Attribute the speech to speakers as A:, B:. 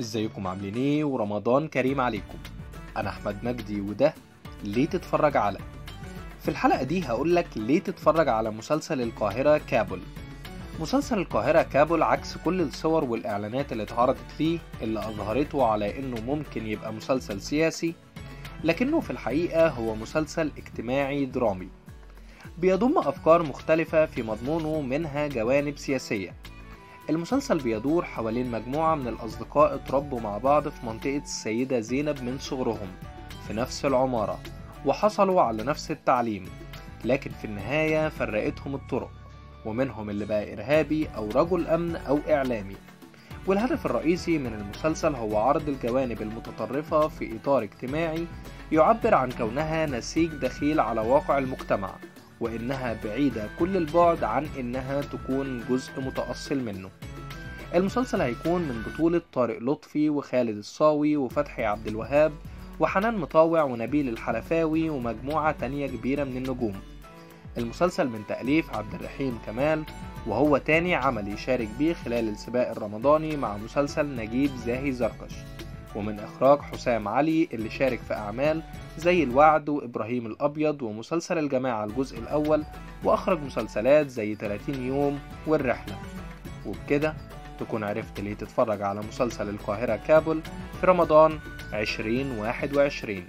A: ازيكم؟ عاملين إيه؟ ورمضان كريم عليكم. أنا أحمد مجدي وده ليه تتفرج على؟ في الحلقة دي هقولك ليه تتفرج على مسلسل القاهرة كابل. مسلسل القاهرة كابل عكس كل الصور والإعلانات اللي اتعرضت فيه اللي أظهرته على إنه ممكن يبقى مسلسل سياسي لكنه في الحقيقة هو مسلسل اجتماعي درامي. بيضم أفكار مختلفة في مضمونه منها جوانب سياسية. المسلسل بيدور حوالين مجموعة من الأصدقاء اتربوا مع بعض في منطقة السيدة زينب من صغرهم في نفس العمارة وحصلوا على نفس التعليم لكن في النهاية فرقتهم الطرق ومنهم اللي بقى إرهابي أو رجل أمن أو إعلامي. والهدف الرئيسي من المسلسل هو عرض الجوانب المتطرفة في إطار اجتماعي يعبر عن كونها نسيج دخيل على واقع المجتمع. وإنها بعيدة كل البعد عن إنها تكون جزء متأصل منه. المسلسل هيكون من بطولة طارق لطفي وخالد الصاوي وفتحي عبد الوهاب وحنان مطاوع ونبيل الحلفاوي ومجموعة تانية كبيرة من النجوم. المسلسل من تأليف عبد الرحيم كمال وهو تاني عمل يشارك بيه خلال السباق الرمضاني مع مسلسل نجيب زاهي زركش ومن إخراج حسام علي اللي شارك في أعمال زي الوعد وإبراهيم الأبيض ومسلسل الجماعة الجزء الأول وأخرج مسلسلات زي 30 يوم والرحلة. وبكده تكون عرفت ليه تتفرج على مسلسل القاهرة كابل في رمضان 2021